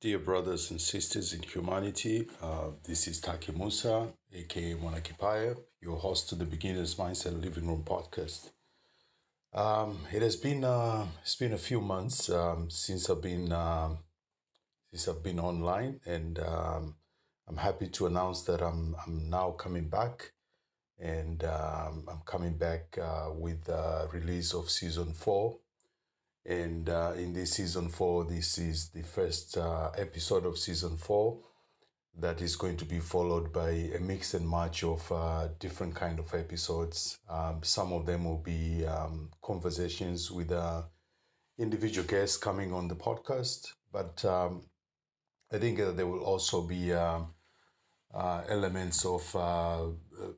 Dear brothers and sisters in humanity, uh, this is Taki Musa, aka MwanaKIPAYA, your host to the Beginner's Mindset Living Room podcast. Um, it has been uh, it's been a few months um, since I've been um, since I've been online, and um, I'm happy to announce that I'm I'm now coming back, and um, I'm coming back uh, with the release of season four. And uh, in this season four, this is the first uh, episode of season four that is going to be followed by a mix and match of uh, different kind of episodes. Um, some of them will be um, conversations with uh, individual guests coming on the podcast, but um, I think there will also be um, uh, elements of uh,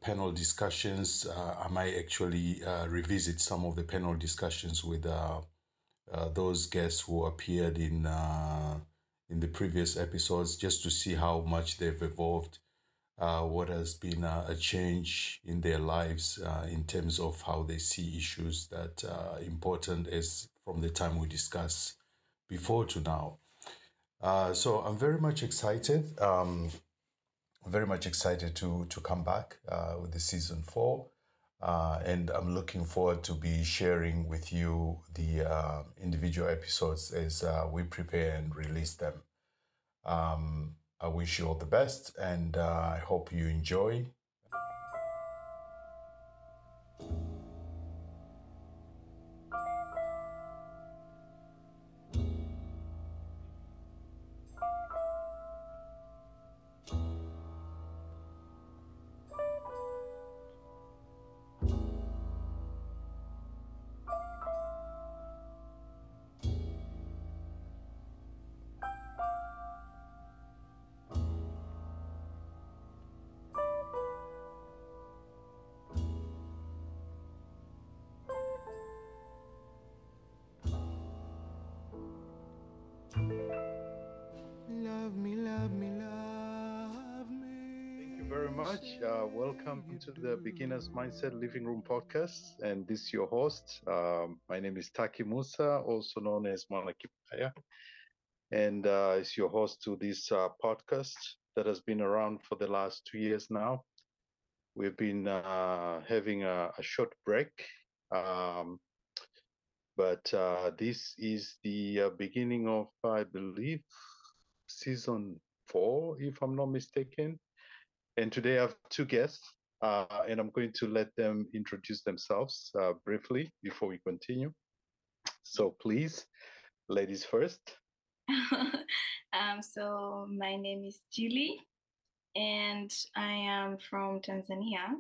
panel discussions. I might actually revisit some of the panel discussions with those guests who appeared in uh, in the previous episodes, just to see how much they've evolved, uh, what has been a, a change in their lives uh, in terms of how they see issues that are important as from the time we discuss before to now. Uh, so I'm very much excited. Um, very much excited to to come back uh, with the season four. Uh, and I'm looking forward to be sharing with you the uh, individual episodes as uh, we prepare and release them. Um, I wish you all the best, and uh, I hope you enjoy. Welcome to the Beginner's Mindset Living Room podcast. And this is your host. Um, my name is Taki Musa, also known as MwanaKIPAYA. And uh, it's your host to this uh, podcast that has been around for the last two years now. We've been uh, having a, a short break. Um, but uh, this is the uh, beginning of, I believe, season four, if I'm not mistaken. And today I have two guests, uh, and I'm going to let them introduce themselves uh, briefly before we continue. So please, ladies first. um, so my name is Julie, and I am from Tanzania.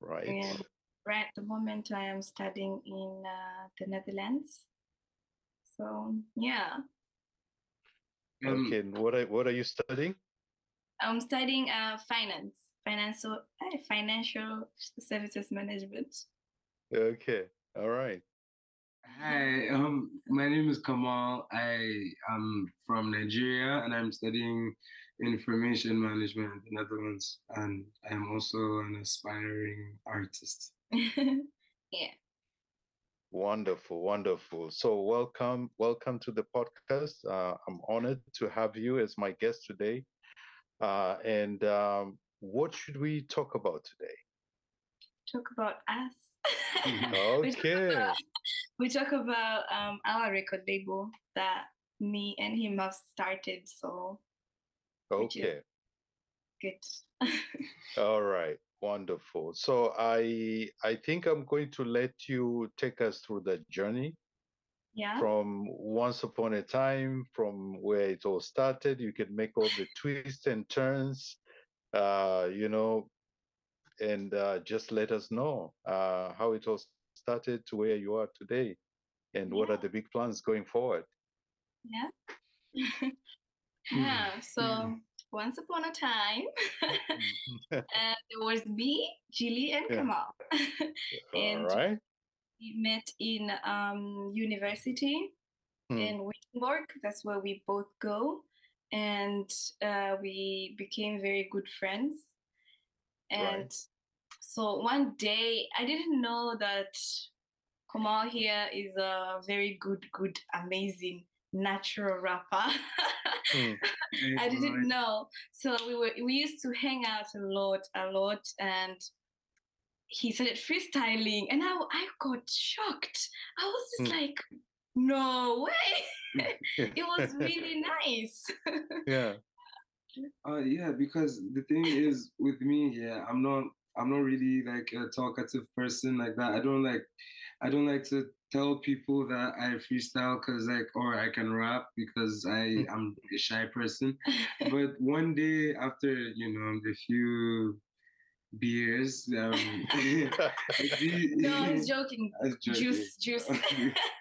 Right. And right at the moment, I am studying in uh, the Netherlands. So yeah, Um, okay. And what are what are you studying? I'm studying uh, finance, financial uh, financial services management. Okay. All right. Hi, um, my name is Kamal. I am from Nigeria and I'm studying information management in the Netherlands, and I am also an aspiring artist. yeah. Wonderful, wonderful. So welcome, welcome to the podcast. Uh, I'm honored to have you as my guest today. Uh, and um, what should we talk about today? Talk about us. Mhm. We talk Okay. about- we talk about um, our record label that me and him have started. So Okay. good. All right. Wonderful. So I I think I'm going to let you take us through the journey yeah. from once upon a time, from where it all started. You can make all the twists and turns, uh, you know, and uh, just let us know uh, how it all started to where you are today, and what are the big plans going forward. Yeah. yeah. So once upon a time, uh, there was me, Julie, and Yeah. Kamal. all and right. We met in um, university Hmm. in Wittenberg. That's where we both go. And uh, we became very good friends. And Right. so one day, I didn't know that Kamal here is a very good, good, amazing natural rapper. Mm. I didn't know. So we were we used to hang out a lot, a lot, and he started freestyling, and I I got shocked. I was just Mm. like, no way! it was really nice. yeah. Uh, yeah, because the thing is with me, yeah, I'm not I'm not really like a talkative person like that. I don't like I don't like to tell people that I freestyle because like or I can rap because I I'm a shy person. But one day after you know a few beers, um, no, I was joking. I was joking. Juice, juice.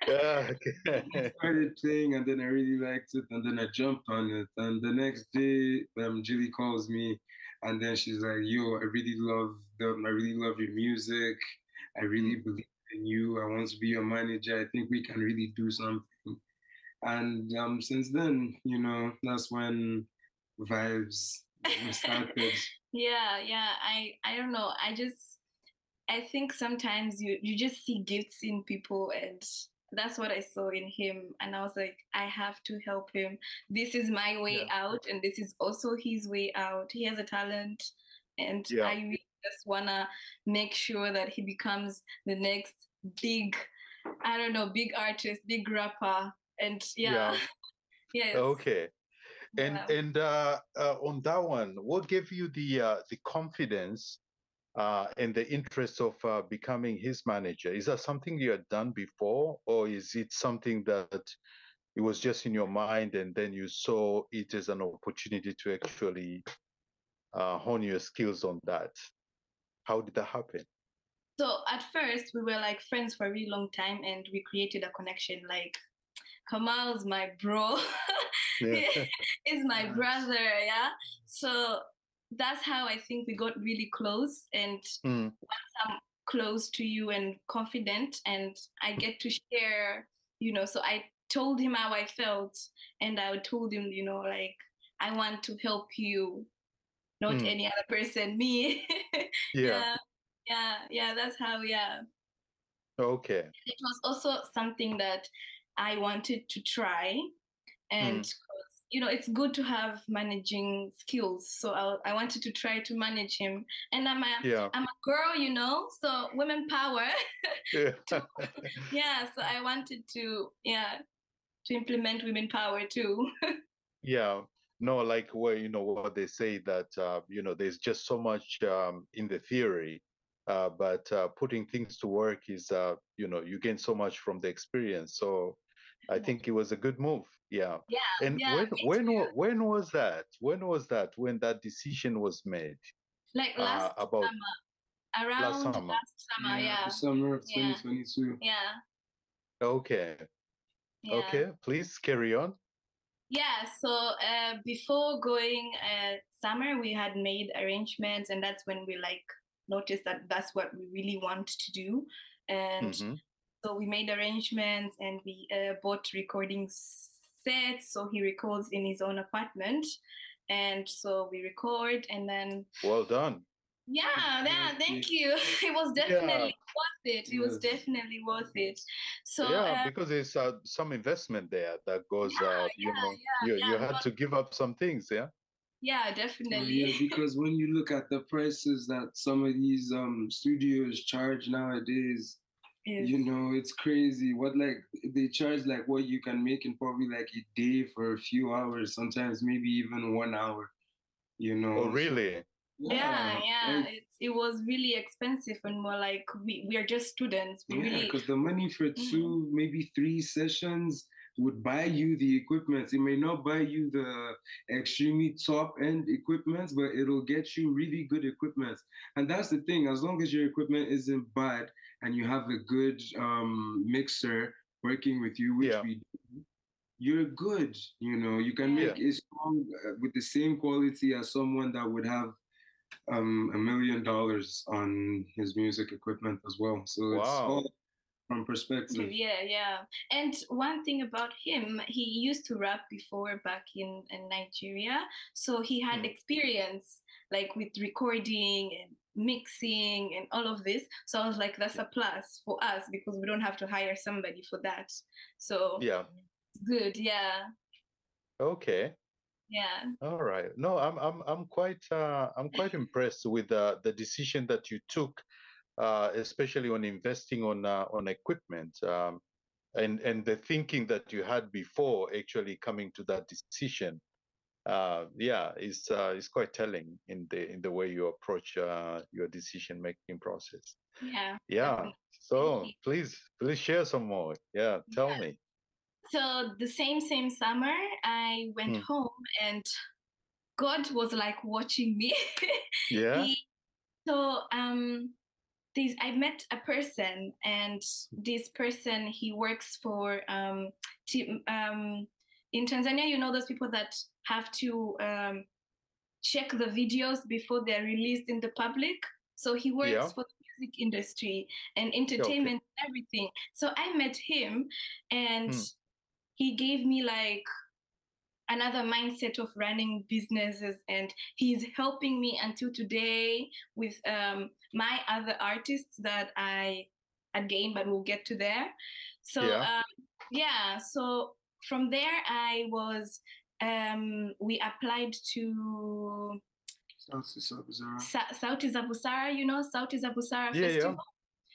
yeah. Okay. started playing and then I really liked it and then I jumped on it. And the next day, um, Julie calls me and then she's like, "Yo, I really love the, I really love your music. I really believe in you. I want to be your manager. I think we can really do something." And um, since then, you know, that's when vibes. yeah yeah i i don't know i just i think sometimes you you just see gifts in people and that's what i saw in him and i was like i have to help him this is my way Yeah. out and this is also his way out he has a talent and Yeah. i really just wanna make sure that he becomes the next big i don't know big artist big rapper and yeah yes Okay. And yeah. and uh, uh, on that one, what gave you the uh, the confidence uh, and the interest of uh, becoming his manager? Is that something you had done before, or is it something that it was just in your mind and then you saw it as an opportunity to actually uh, hone your skills on that? How did that happen? So at first we were like friends for a really long time and we created a connection like Kamal's my bro. Yeah. is my Nice. brother, yeah. So that's how I think we got really close and Mm. once I'm close to you and confident and I get to share, you know, so I told him how I felt and I told him, you know, like I want to help you, not Mm. any other person, me. yeah. yeah, yeah, yeah, that's how, yeah. Okay. It was also something that I wanted to try. And 'cause, you know, it's good to have managing skills. So I, I wanted to try to manage him. And I'm a, Yeah. I'm a girl, you know, so women power. Yeah. yeah, so I wanted to, yeah, to implement women power too. Yeah, no, like where you know what they say that uh, you know there's just so much um, in the theory, uh, but uh, putting things to work is uh, you know you gain so much from the experience. So I think it was a good move. Yeah. Yeah, And yeah, when when too. when was that? When was that? When that decision was made like uh, last about summer, around last summer. Last summer, yeah. The summer of 2022. Yeah. okay, yeah. okay, please carry on. Yeah, so uh, before going uh, summer, we had made arrangements, and that's when we like noticed that that's what we really want to do. And Mhm. So we made arrangements, and we uh, bought recording sets. So he records in his own apartment, and so we record, and then Well done. yeah, yeah, Thank thank you. It was definitely Yeah. worth it. It was definitely worth it. So yeah, uh, because there's uh, some investment there that goes. uh, you yeah, know, yeah, you yeah, you had but- to give up some things. Yeah. yeah, definitely. yeah, because when you look at the prices that some of these um studios charge nowadays, Yes. you know, it's crazy. What like they charge like what you can make in probably like a day for a few hours, sometimes maybe even one hour. You know. Oh, really? yeah yeah like, it, it was really expensive and more like we, we are just students we yeah, really because the money for Mhm. two, maybe three sessions would buy you the equipment. It may not buy you the extremely top end equipment, but it'll get you really good equipment. And that's the thing, as long as your equipment isn't bad and you have a good um, mixer working with you, which Yeah. we do, you're good. You know, you can Yeah. make a song uh, with the same quality as someone that would have um, a million dollars on his music equipment as well. So it's Wow. all from perspective. yeah yeah and one thing about him he used to rap before back in, in nigeria so he had experience like with recording and mixing and all of this so i was like that's a plus for us because we don't have to hire somebody for that so Yeah. good. Yeah. Okay. Yeah. All right. No, I'm I'm I'm quite uh, I'm quite impressed with uh, the decision that you took, uh, especially on investing on uh, on equipment, um, and and the thinking that you had before actually coming to that decision. Uh, yeah, it's uh, is quite telling in the in the way you approach uh, your decision making process. Yeah. Yeah. definitely. So please please share some more. Yeah, tell Yeah. me. So the same same summer, I went Hmm. home and God was like watching me. Yeah. He- so um this I met a person and this person he works for um, t- um in Tanzania you know those people that have to um check the videos before they're released in the public so he works Yeah. for the music industry and entertainment and everything so I met him and Hmm. he gave me like another mindset of running businesses and he's helping me until today with um, my other artists that i again but we'll get to there so Yeah. um, yeah so from there i was um, we applied to South South Zara. Sa- Sauti you know, Sauti za Busara Yeah, yeah. Festival.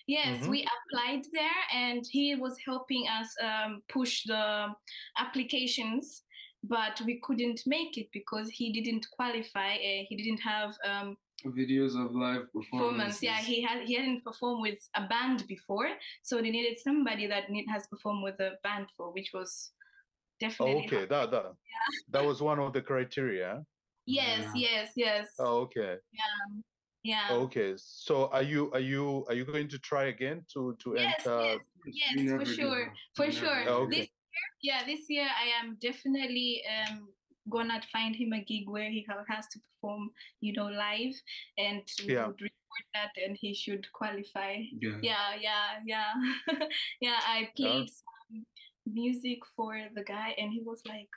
Yes, Mhm. we applied there and he was helping us um, push the applications, but we couldn't make it because he didn't qualify. Uh, he didn't have um, Videos of live performance. performance. Yeah, he had he hadn't performed with a band before, so they needed somebody that need, has performed with a band for, which was definitely Okay, that that that was one of the criteria. Yes, Yeah. yes, yes. Oh, okay. yeah. Yeah. Okay. So are you are you are you going to try again to to Yes, enter? yes. We Yes, for sure, for We sure. give. Okay. This year, yeah, this year I am definitely um gonna find him a gig where he has to perform, you know, live, and we Yeah. record that, and he should qualify. Yeah. Yeah, yeah, yeah, yeah. I played some music for the guy, and he was like,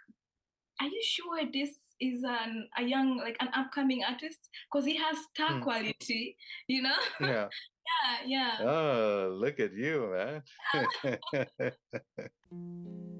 "Are you sure this?" is an a young like an upcoming artist because he has star Hmm. quality you know Yeah. yeah yeah Oh, look at you, man.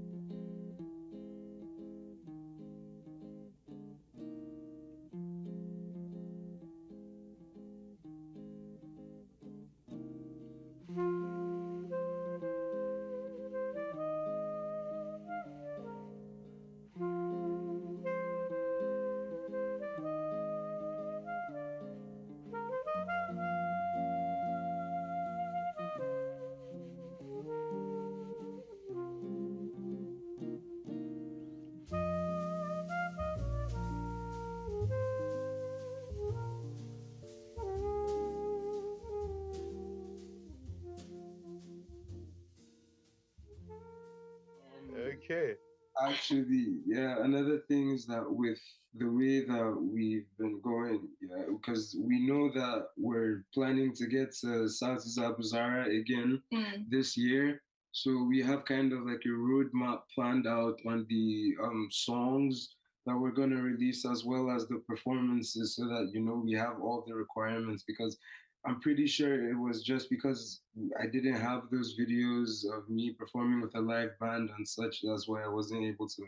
another thing is that with the way that we've been going, yeah, because we know that we're planning to get to Sauti za Busara again Mm. this year. So we have kind of like a roadmap planned out on the um, songs that we're going to release as well as the performances so that, you know, we have all the requirements because I'm pretty sure it was just because I didn't have those videos of me performing with a live band and such. That's why I wasn't able to.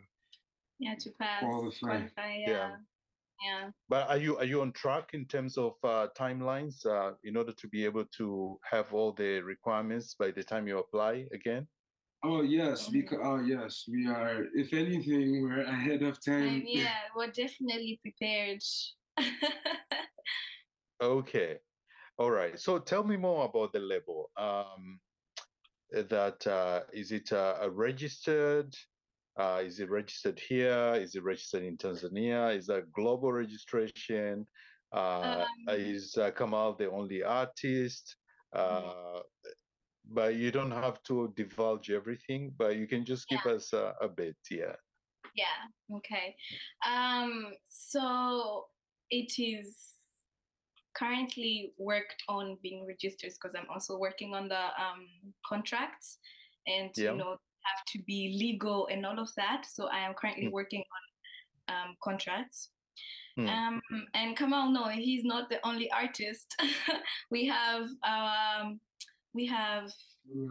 Yeah to pass Qualify. qualify Yeah. yeah yeah But are you are you on track in terms of uh, timelines uh, in order to be able to have all the requirements by the time you apply again? Oh yes, Mhm. because oh yes, we are. If anything, we're ahead of time. Um, yeah, we're definitely prepared. Okay. All right. So tell me more about the label. Um, that uh, is it uh, a registered? Uh, is it registered here? Is it registered in Tanzania? Is that global registration? Uh, Um, is uh, Kamal the only artist? Uh, but you don't have to divulge everything, but you can just give us uh, a bit. Yeah. yeah, okay. Um, so it is currently worked on being registered because I'm also working on the um, contracts and Yeah. you know have to be legal and all of that. So I am currently Mm. working on um, contracts. Hmm. Um, and Kamal, no, he's not the only artist. we have um, we have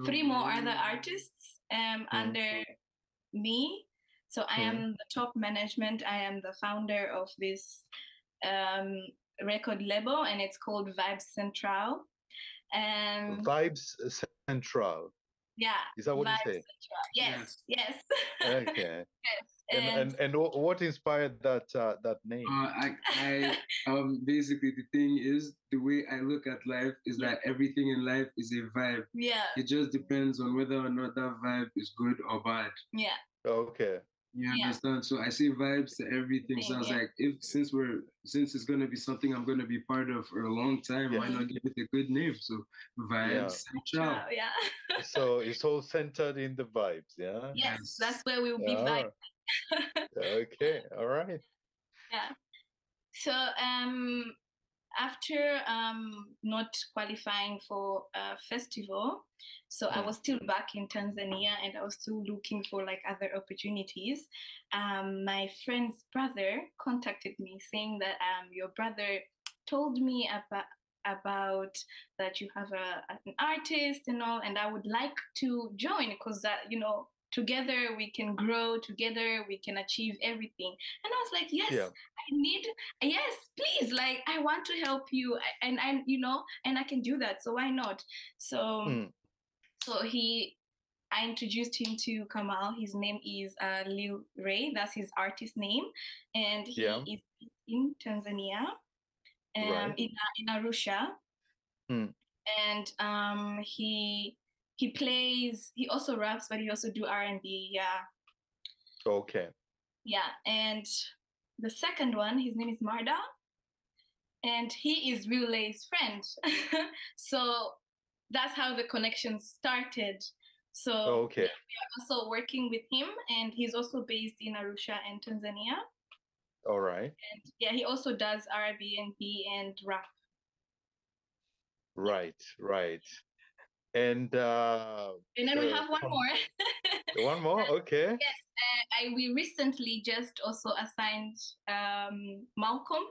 three more other artists um, Mm. under me. So I Mhm. am the top management. I am the founder of this um, record label, and it's called Vibes Central. Um, Vibes Central. Yeah, Is that what Vibes you say? Central. Yes, yes, Okay. yes. and and, and wh- what inspired that uh, that name? Uh, I, I, um, basically the thing is the way I look at life is that everything in life is a vibe. yeah, It just depends on whether or not that vibe is good or bad. yeah, Okay. You Yeah. understand? So I say vibes to everything. So I was Yeah. like, if since we're since it's gonna be something I'm gonna be part of for a long time, why not give it a good name? So vibes central. Wow, yeah. So it's all centered in the vibes, yeah. yes, Yes. that's where we'll be Yeah. vibing. Okay. All right. yeah. So um, after um, not qualifying for a festival, so I Mm. was still back in Tanzania and I was still looking for like other opportunities. Um, my friend's brother contacted me saying that um, your brother told me about about that you have a an artist and all and i would like to join because that you know together we can grow together we can achieve everything and i was like yes Yeah. i need yes please like i want to help you and and you know and i can do that so why not so Mm. so he I introduced him to Kamal. His name is uh, Lil Ray. That's his artist name, and he Yeah. is in Tanzania, um, Right. in in Arusha, Hmm. and um, he he plays. He also raps, but he also do R and B. Yeah, Okay. yeah. And the second one, his name is Marda, and he is Relay's friend. so that's how the connection started. So Okay. We are also working with him, and he's also based in Arusha and Tanzania. All right. And yeah, he also does r&b and rap. Right. Right. And uh, And then we Uh, have one more. one more. Okay. yes, uh, I we recently just also assigned um, Malcolm,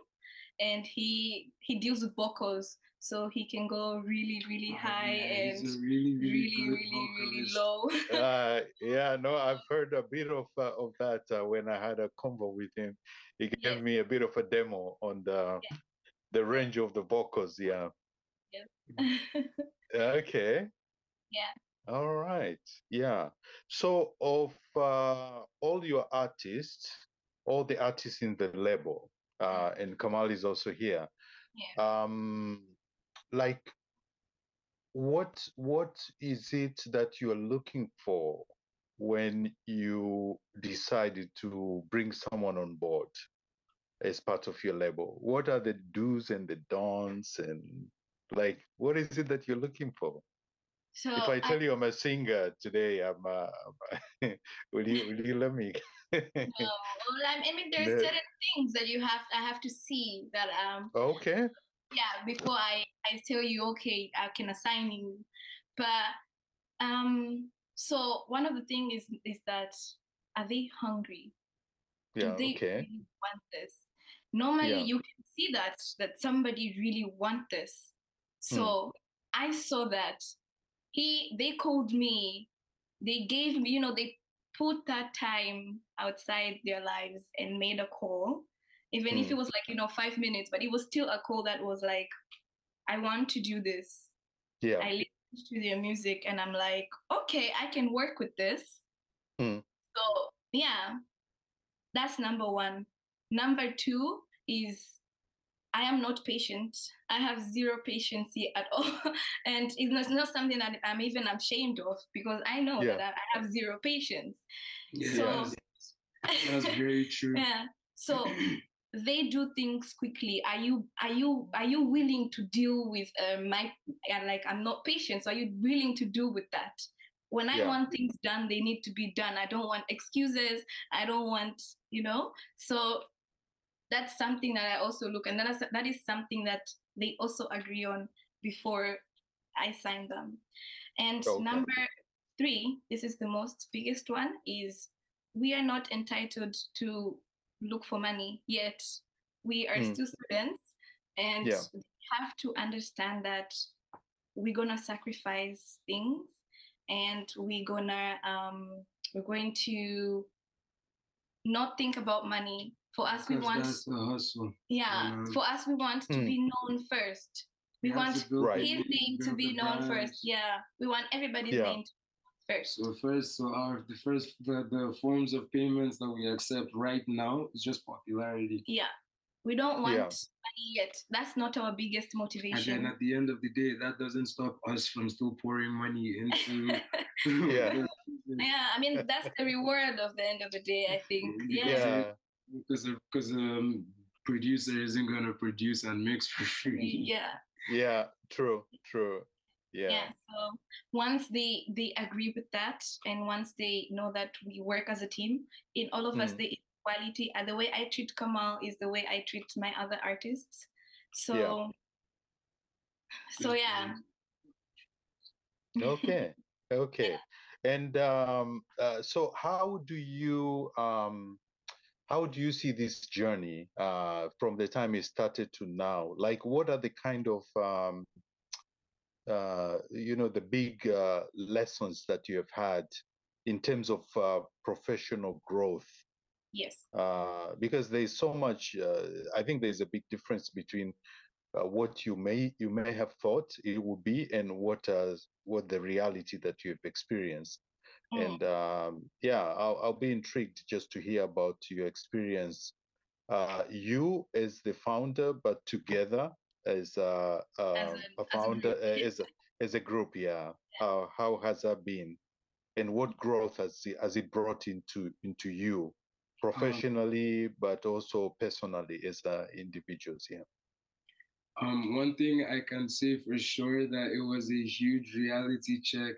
and he he deals with vocals, so he can go really really Oh, high yeah, and really, really, really really really low. uh, yeah, no, I've heard a bit of uh, of that uh, when I had a convo with him. He gave Yes. me a bit of a demo on the the range of the vocals. Yeah. Okay. Yeah. All right. Yeah. So of uh, all your artists, all the artists in the label, uh, and Kamal is also here. Yeah. Um, like, what what is it that you are looking for when you decided to bring someone on board as part of your label? What are the do's and the don'ts, and like, what is it that you're looking for? so if I tell you I'm a singer today, I'm. Uh, will you will you let me? no, well, I I mean, there's The- certain things that you have I have to see that um okay. yeah before I I tell you okay I can assign you, but um so one of the things is is that are they hungry? Yeah. Do they Okay. really want this? Normally Yeah. you can see that that somebody really want this. Hmm. So I saw that he they called me, they gave me, you know, they put that time outside their lives and made a call. Even if Hmm. it was like, you know, five minutes, but it was still a call that was like, I want to do this. Yeah. I listened to their music and I'm like, okay, I can work with this. Hmm. So yeah, that's number one. Number two is I am not patient. I have zero patience at all. and it's not, it's not something that I'm even ashamed of because I know Yeah. that I, I have zero patience. Yeah, So- that's, that's very true. yeah. So they do things quickly. Are you are you are you willing to deal with uh, my uh, like I'm not patient. So are you willing to deal with that? When I Yeah. want things done, they need to be done. I don't want excuses. I don't want you know. So that's something that I also look, and that is that is something that they also agree on before I sign them. And Okay. number three, this is the most biggest one, is we are not entitled to look for money yet. We are Mm. still students, and Yeah. have to understand that we're gonna sacrifice things, and we're gonna um, We're going to not think about money. For us, we want that's a hustle. yeah. um, For us, we want to Hmm. be known first. We want to build Right. his name to be known brand. first. Yeah, we want everybody's Yeah. name to first. So first, so our the first the, the forms of payments that we accept right now is just popularity. Yeah, we don't want Yeah. money yet. That's not our biggest motivation. And then at the end of the day, that doesn't stop us from still pouring money into Yeah. yeah, I mean that's the reward of the end of the day. I think. Yeah. Yeah. Because because um producer isn't gonna produce and mix for free. Yeah. Yeah. True. True. yeah Yeah. so once they they agree with that and once they know that we work as a team in all of us Mm. the equality and the way i treat kamal is the way i treat my other artists so so yeah Okay. Okay. And um, uh, so, how do you um, how do you see this journey uh, from the time it started to now? Like, what are the kind of um, uh, you know the big uh, lessons that you have had in terms of uh, professional growth? yes uh, because there's so much. Uh, I think there's a big difference between uh, what you may you may have thought it would be and what uh, what the reality that you've experienced. Mm. And um, yeah, I'll, I'll be intrigued just to hear about your experience. Uh, you as the founder, but together as a, um, a- a as a founder, group, uh, as a as a group. Yeah. How how has that been? And what growth has it, has it brought into into you, professionally, but also personally as uh, individuals? Yeah. Um, one thing I can say for sure that it was a huge reality check.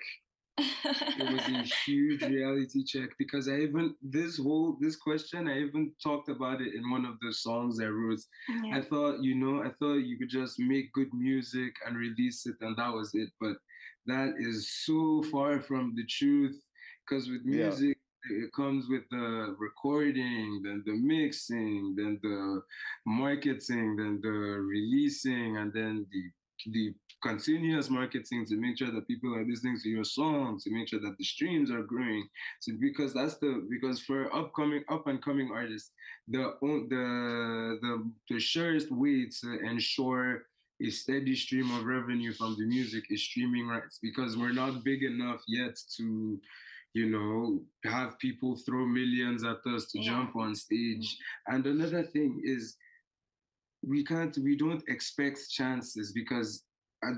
It was a huge reality check because I even this whole this question I even talked about it in one of the songs I wrote. yeah. I thought, you know, I thought you could just make good music and release it and that was it. But that is so far from the truth. Because with Yeah. music, it comes with the recording, then the mixing, then the marketing, then the releasing, and then the the continuous marketing to make sure that people are listening to your song, to make sure that the streams are growing. So because that's the because for upcoming up and coming artists, the the the the surest way to ensure a steady stream of revenue from the music is streaming rights because we're not big enough yet to you know have people throw millions at us to Yeah. jump on stage mm-hmm. and another thing is we can't we don't expect chances because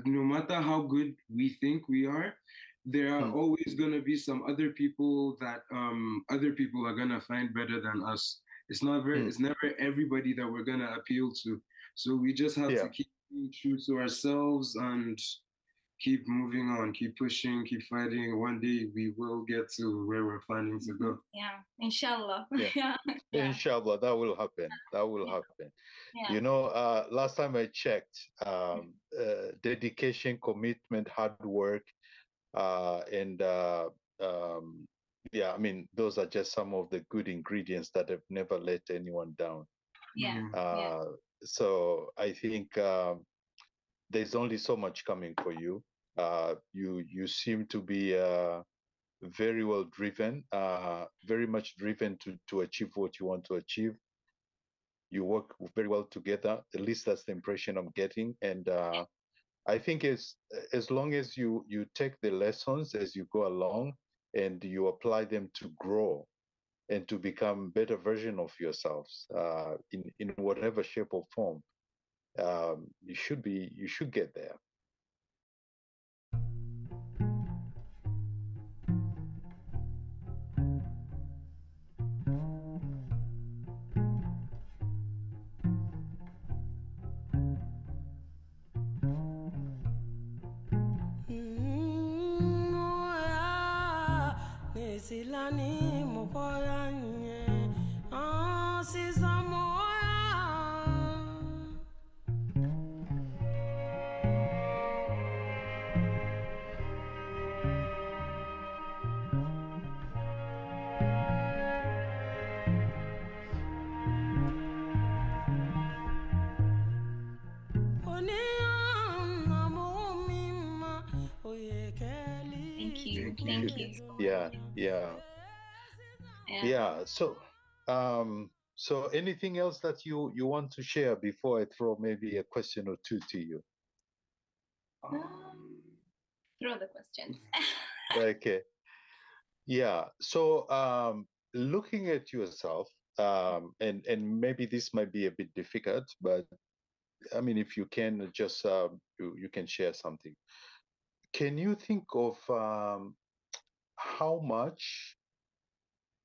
no matter how good we think we are there are Hmm. always going to be some other people that um other people are going to find better than us it's not very Hmm. it's never everybody that we're going to appeal to so we just have Yeah. to keep being true to ourselves and keep moving on keep pushing keep fighting one day we will get to where we're planning to go yeah inshallah Yeah. yeah yeah, Inshallah, that will happen. That will Yeah. happen. yeah. You know, uh, last time I checked, um, uh, dedication, commitment, hard work, uh, and uh, um, yeah, I mean, those are just some of the good ingredients that have never let anyone down. yeah. Yeah. Uh, so I think um, there's only so much coming for you. Uh, you you seem to be uh, very well driven, uh, very much driven to to achieve what you want to achieve. You work very well together. At least that's the impression I'm getting. And uh, I think as as long as you you take the lessons as you go along and you apply them to grow and to become better version of yourselves uh, in in whatever shape or form, um, you should be you should get there. Nesilani mokoya nye ah sisan Yeah, yeah. Yeah. Yeah. So, um, so anything else that you you want to share before I throw maybe a question or two to you? Um, throw the questions. okay. Yeah. So, um, looking at yourself, um, and and maybe this might be a bit difficult, but I mean, if you can just um, you you can share something. Can you think of um, how much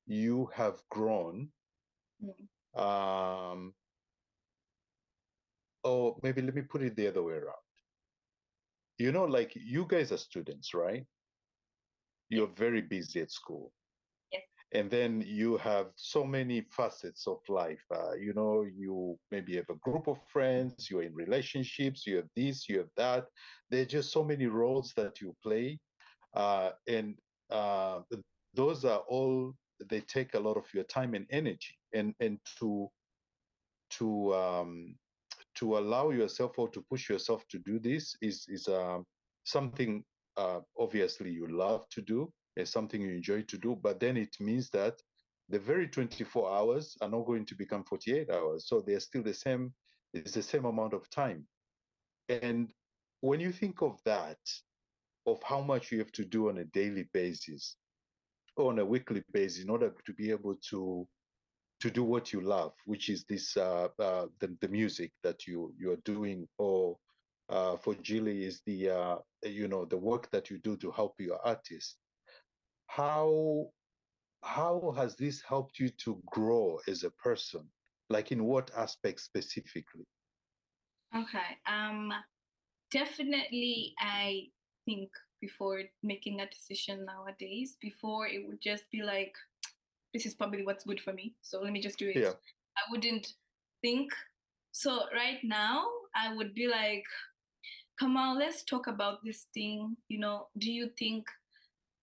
you have grown? Mm. Um, or maybe let me put it the other way around. You know, like you guys are students, right? You're very busy at school. Yes. And then you have so many facets of life. Uh, you know, you maybe have a group of friends, you're in relationships, you have this, you have that. There are just so many roles that you play. Uh, and uh, those are all, they take a lot of your time and energy. And, and to, to, um, to allow yourself or to push yourself to do this is is um, something uh, obviously you love to do it's something you enjoy to do but then it means that the very 24 hours are not going to become 48 hours so they're still the same it's the same amount of time and when you think of that of how much you have to do on a daily basis or on a weekly basis in order to be able to to do what you love, which is this uh, uh, the the music that you you are doing, or uh, for Jilly is the uh, you know the work that you do to help your artists. How how has this helped you to grow as a person? Like in what aspect specifically? Okay. Um, definitely, I think before making a decision nowadays, before it would just be like, this is probably what's good for me. So let me just do it. Yeah. I wouldn't think. So right now, I would be like, come on, let's talk about this thing. You know, do you think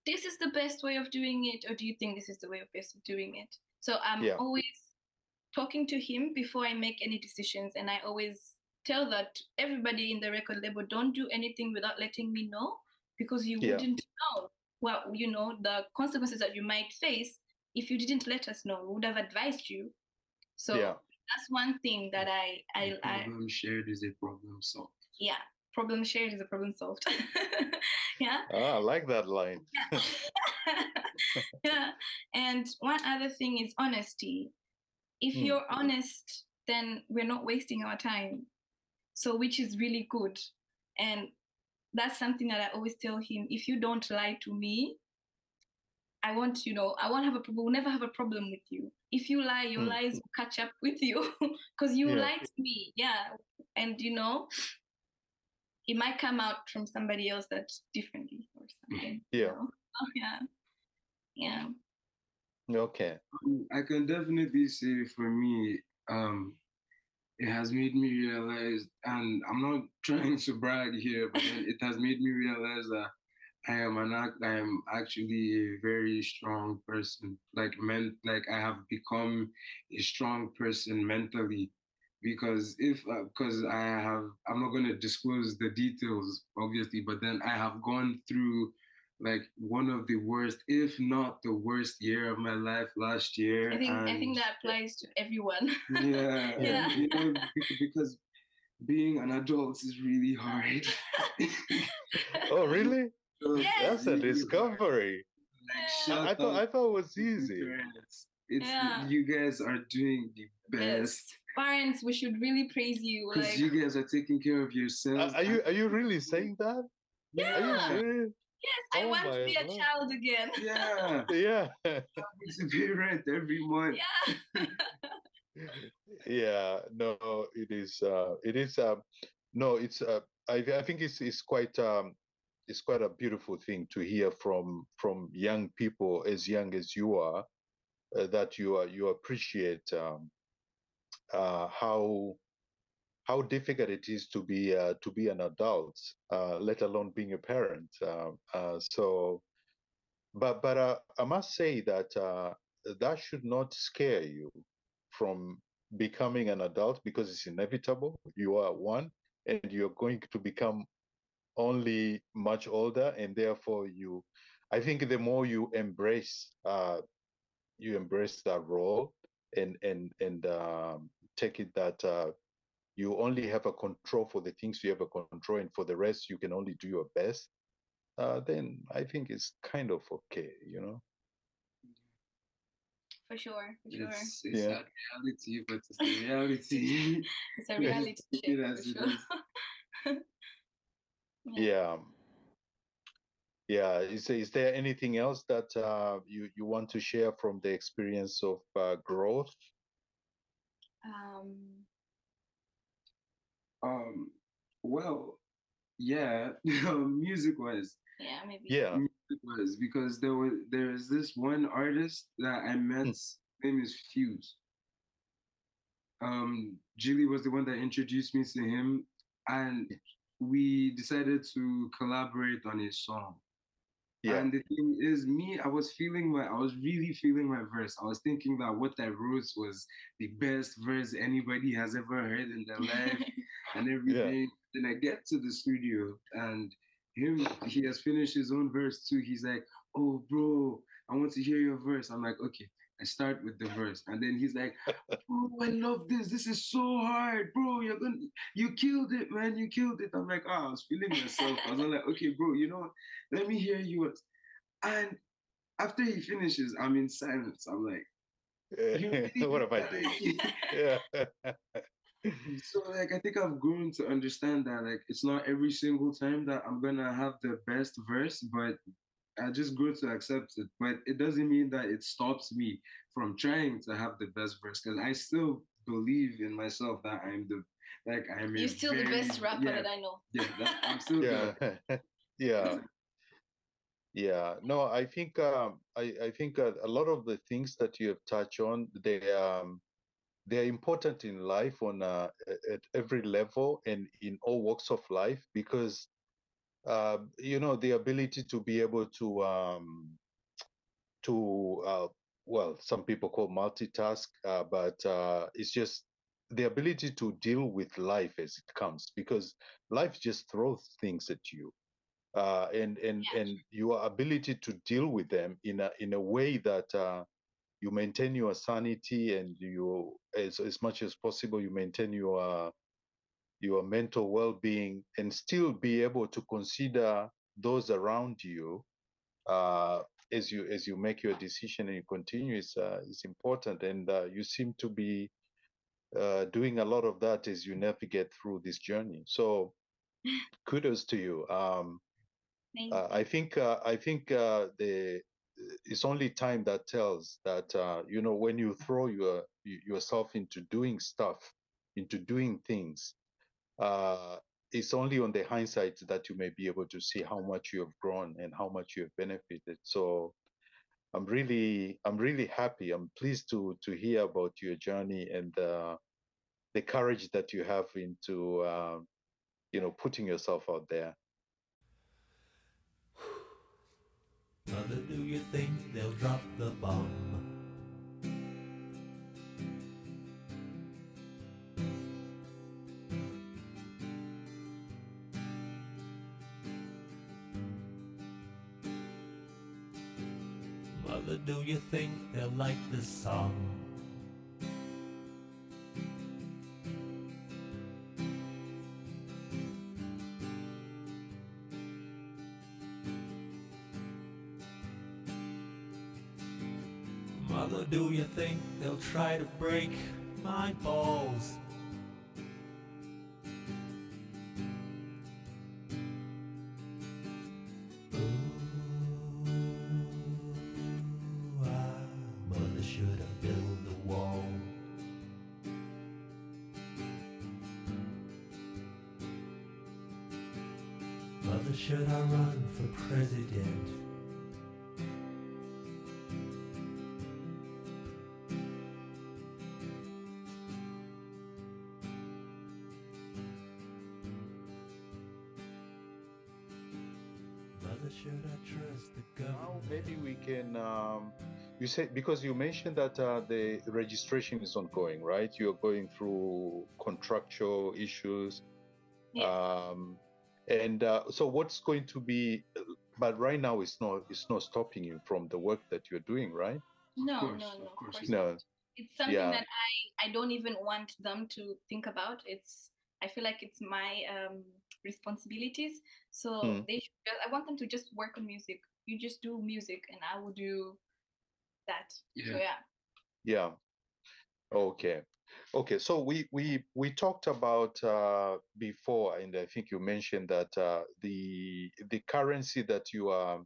this is the best way of doing it, or do you think this is the way of best of doing it? So I'm Yeah. always talking to him before I make any decisions, and I always tell that everybody in the record label don't do anything without letting me know because you Yeah. wouldn't know well you know the consequences that you might face if you didn't let us know we would have advised you so Yeah. that's one thing that i i, A I problem shared is a problem solved. yeah problem shared is a problem solved yeah Ah, I like that line. yeah. yeah. And one other thing is honesty. If Mm. you're honest, then we're not wasting our time. So, which is really good. And that's something that I always tell him if you don't lie to me, I want, you know, I won't have a problem, we'll never have a problem with you. If you lie, your Mm. lies will catch up with you because you Yeah. lied to me. Yeah. And, you know, it might come out from somebody else that's differently or something. Yeah. know? Oh, yeah. Yeah. Okay. I can definitely say for me, um, it has made me realize, and I'm not trying to brag here, but it has made me realize that I am an act. I am actually a very strong person. Like men, like I have become a strong person mentally, because if uh, because I have, I'm not going to disclose the details, obviously, but then I have gone through like one of the worst, if not the worst year of my life last year. I think I think that applies to everyone. yeah, Yeah. you know, because being an adult is really hard. Oh, really? So Yes. That's a discovery. Like, Yeah. shout I thought I thought it was easy. parents. It's Yeah. you guys are doing the Yes. best Parents, we should really praise you. because Like you guys are taking care of Are, yourselves. are you are you really saying that? Are Yeah. You serious? yes, I Oh want to my be a child again. Yeah, Yeah. to pay rent every month. Yeah. yeah no it is uh it is um no it's uh i, I think it's it's quite um it's quite a beautiful thing to hear from from young people as young as you are uh, that you are you appreciate um uh how how difficult it is to be uh, to be an adult uh let alone being a parent um uh, so but but uh, i must say that uh that should not scare you from becoming an adult because it's inevitable. You are one, and you're going to become only much older, and therefore you. I think the more you embrace uh, you embrace that role and and and um, take it that you only have a control for the things you have a control, and for the rest you can only do your best. Uh, then I think it's kind of okay, you know. For sure, for sure. It's, it's Yeah. not reality, but it's the reality. It's a reality check It for is, it sure. is. Yeah. Yeah. Is is there anything else that uh, you you want to share from the experience of uh, growth? Um, um, well, yeah, music wise, yeah, maybe. Yeah. music wise, because there was there is this one artist that I met. His name is Fuse. Um, Julie was the one that introduced me to him, and we decided to collaborate on a song. Yeah. And the thing is, me, I was feeling my, I was really feeling my verse. I was thinking that what I wrote was the best verse anybody has ever heard in their life and everything. Then I get to the studio and him, he has finished his own verse too. He's like, "Oh, bro, I want to hear your verse." I'm like, "Okay." I start with the verse, and then he's like, "Bro, oh, I love this. This is so hard, bro. You're gonna, you killed it, man. You killed it." I'm like, "Oh, I was feeling myself." I was like, "Okay, bro, you know what? Let me hear yours." And after he finishes, I'm in silence. I'm like, "You really what have I done?" Yeah. So like I think I've grown to understand that like it's not every single time that I'm gonna have the best verse, but I just grow to accept it. But it doesn't mean that it stops me from trying to have the best verse because I still believe in myself that I'm the like I'm. You're still the best rapper yeah, that I know. Yeah, that, I'm still yeah. the yeah. Yeah. No, I think um, I I think uh, a lot of the things that you have touched on they um they're important in life on uh, at every level and in all walks of life because uh, you know the ability to be able to um, to uh, well some people call multitask uh, but uh, it's just the ability to deal with life as it comes because life just throws things at you uh, and and Yeah. and your ability to deal with them in a in a way that uh, you maintain your sanity and you as as much as possible you maintain your uh, your mental well-being and still be able to consider those around you uh, as you as you make your decision and you continue is uh, is important. And uh, you seem to be uh, doing a lot of that as you navigate through this journey. So kudos to you. Um, Thank uh, you. I think uh, I think uh, the it's only time that tells that uh, you know when you throw your yourself into doing stuff, into doing things. Uh, it's only on the hindsight that you may be able to see how much you have grown and how much you have benefited. So I'm really I'm really happy. I'm pleased to to hear about your journey and uh, the courage that you have into uh, you know putting yourself out there. Mother, do you think they'll drop the bomb? Mother, do you think they'll like this song? Try to break my balls? Ooh, mother should have built the wall. Mother, should I run for president? You said because you mentioned that uh, the registration is ongoing, right? You're going through contractual issues, Yes. um, and uh, so what's going to be? But right now, it's not. It's not stopping you from the work that you're doing, right? No, course, no, of no. Of course course, No. not. It's something Yeah. that I I don't even want them to think about. It's I feel like it's my um responsibilities. So Hmm. they should I want them to just work on music. You just do music and I will do that. So Yeah. yeah. Yeah. Okay. Okay. So we we we talked about uh, before, and I think you mentioned that uh, the the currency that you are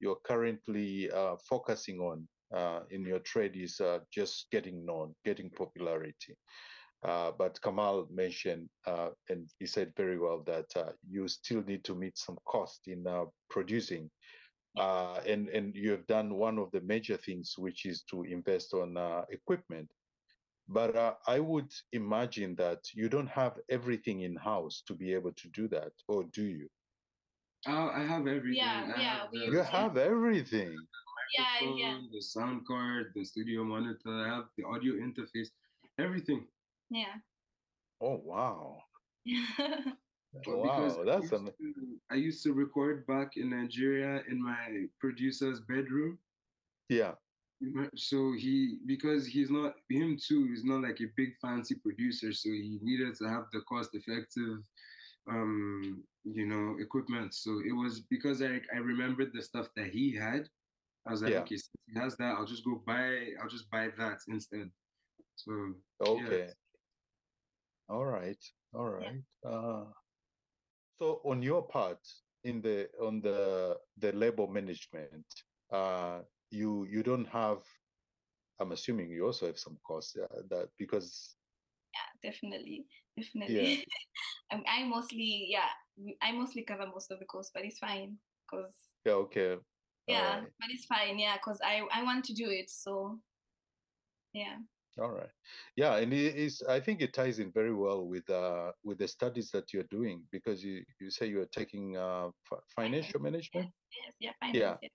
you're currently uh, focusing on uh, in your trade is uh, just getting known, getting popularity. Uh, but Kamal mentioned, uh, and he said very well that uh, you still need to meet some cost in uh, producing uh, and and you have done one of the major things, which is to invest on uh, equipment. But uh, I would imagine that you don't have everything in house to be able to do that, or do you? Uh, I have everything. Yeah, I yeah, have we the You have everything. Yeah, yeah. microphone, the sound card, the studio monitor. I have the audio interface, everything. Yeah. Oh wow! Wow, I that's used, an to, I used to record back in Nigeria in my producer's bedroom. yeah, So he, because he's not him too, he's not like a big fancy producer, so he needed to have the cost-effective, um, you know, equipment. So it was because I I remembered the stuff that he had. I was like, Yeah. okay, since he has that, I'll just go buy. I'll just buy that instead. So okay. All right, all right. Uh, so on your part, in the on the the label management, uh, you you don't have. I'm assuming you also have some costs uh, that because yeah, definitely. Definitely. I, I mostly yeah, I mostly cover most of the costs, but it's fine because yeah okay yeah, right. but it's fine, yeah, because I I want to do it, so yeah. All right. Yeah, and it is. I think it ties in very well with uh with the studies that you're doing because you you say you're taking uh fi- financial management. Yes, yeah, finance. Yeah.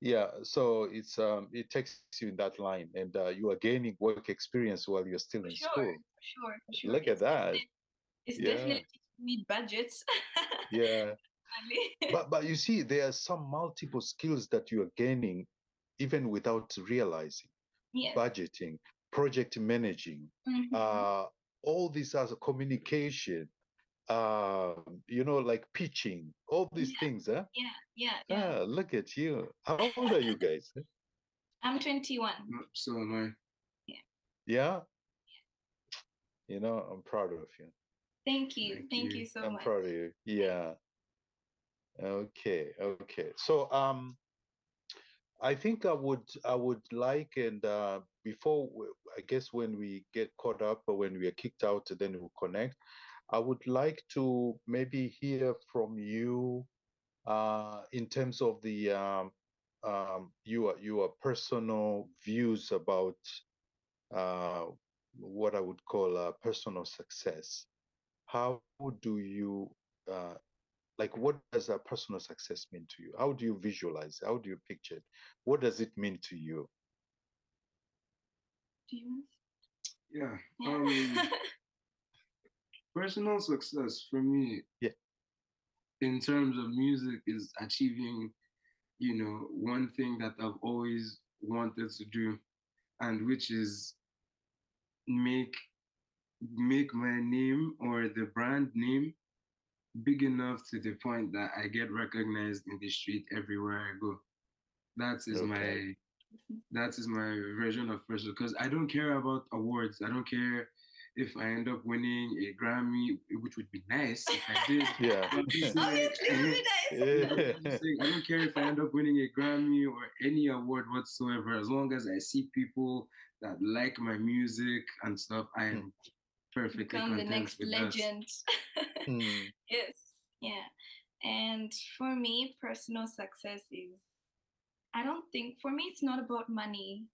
Yeah. So it's um it takes you in that line, and uh, you are gaining work experience while you're still in sure, school. for sure, for sure. Look at that. It's Yeah. definitely need budgets. Yeah. But but you see, there are some multiple skills that you are gaining, even without realizing. yes. Budgeting, project managing, Mhm. uh, all these as a communication, uh, you know, like pitching, all these Yeah. things. Huh? yeah, yeah, yeah. Ah, look at you. How old are you guys? I'm 21. Mm, so am I. Yeah. You know, I'm proud of you. Thank you. Thank Thank, you. you. so I'm much. proud of you. Yeah. Okay. Okay. So um, I think I would I would like and uh, before I guess when we get caught up or when we are kicked out, then we'll connect. I would like to maybe hear from you uh, in terms of the um, um, your your personal views about uh, what I would call uh, personal success. How do you uh, like? What does a personal success mean to you? How do you visualize? How do you picture it? What does it mean to you? Do you Yeah. Yeah. Um, personal success for me Yeah. in terms of music is achieving you know one thing that i've always wanted to do and which is make make my name or the brand name big enough to the point that i get recognized in the street everywhere i go that is Okay. my that is my version of personal because i don't care about awards i don't care if i end up winning a grammy which would be nice if i did Yeah. I'm saying, Obviously, it would be nice. I'm saying, I don't care if I end up winning a Grammy or any award whatsoever, as long as I see people that like my music and stuff, I am perfectly Become the next with legend. Hmm. yes. Yeah. And for me, personal success is, I don't think, for me, it's not about money.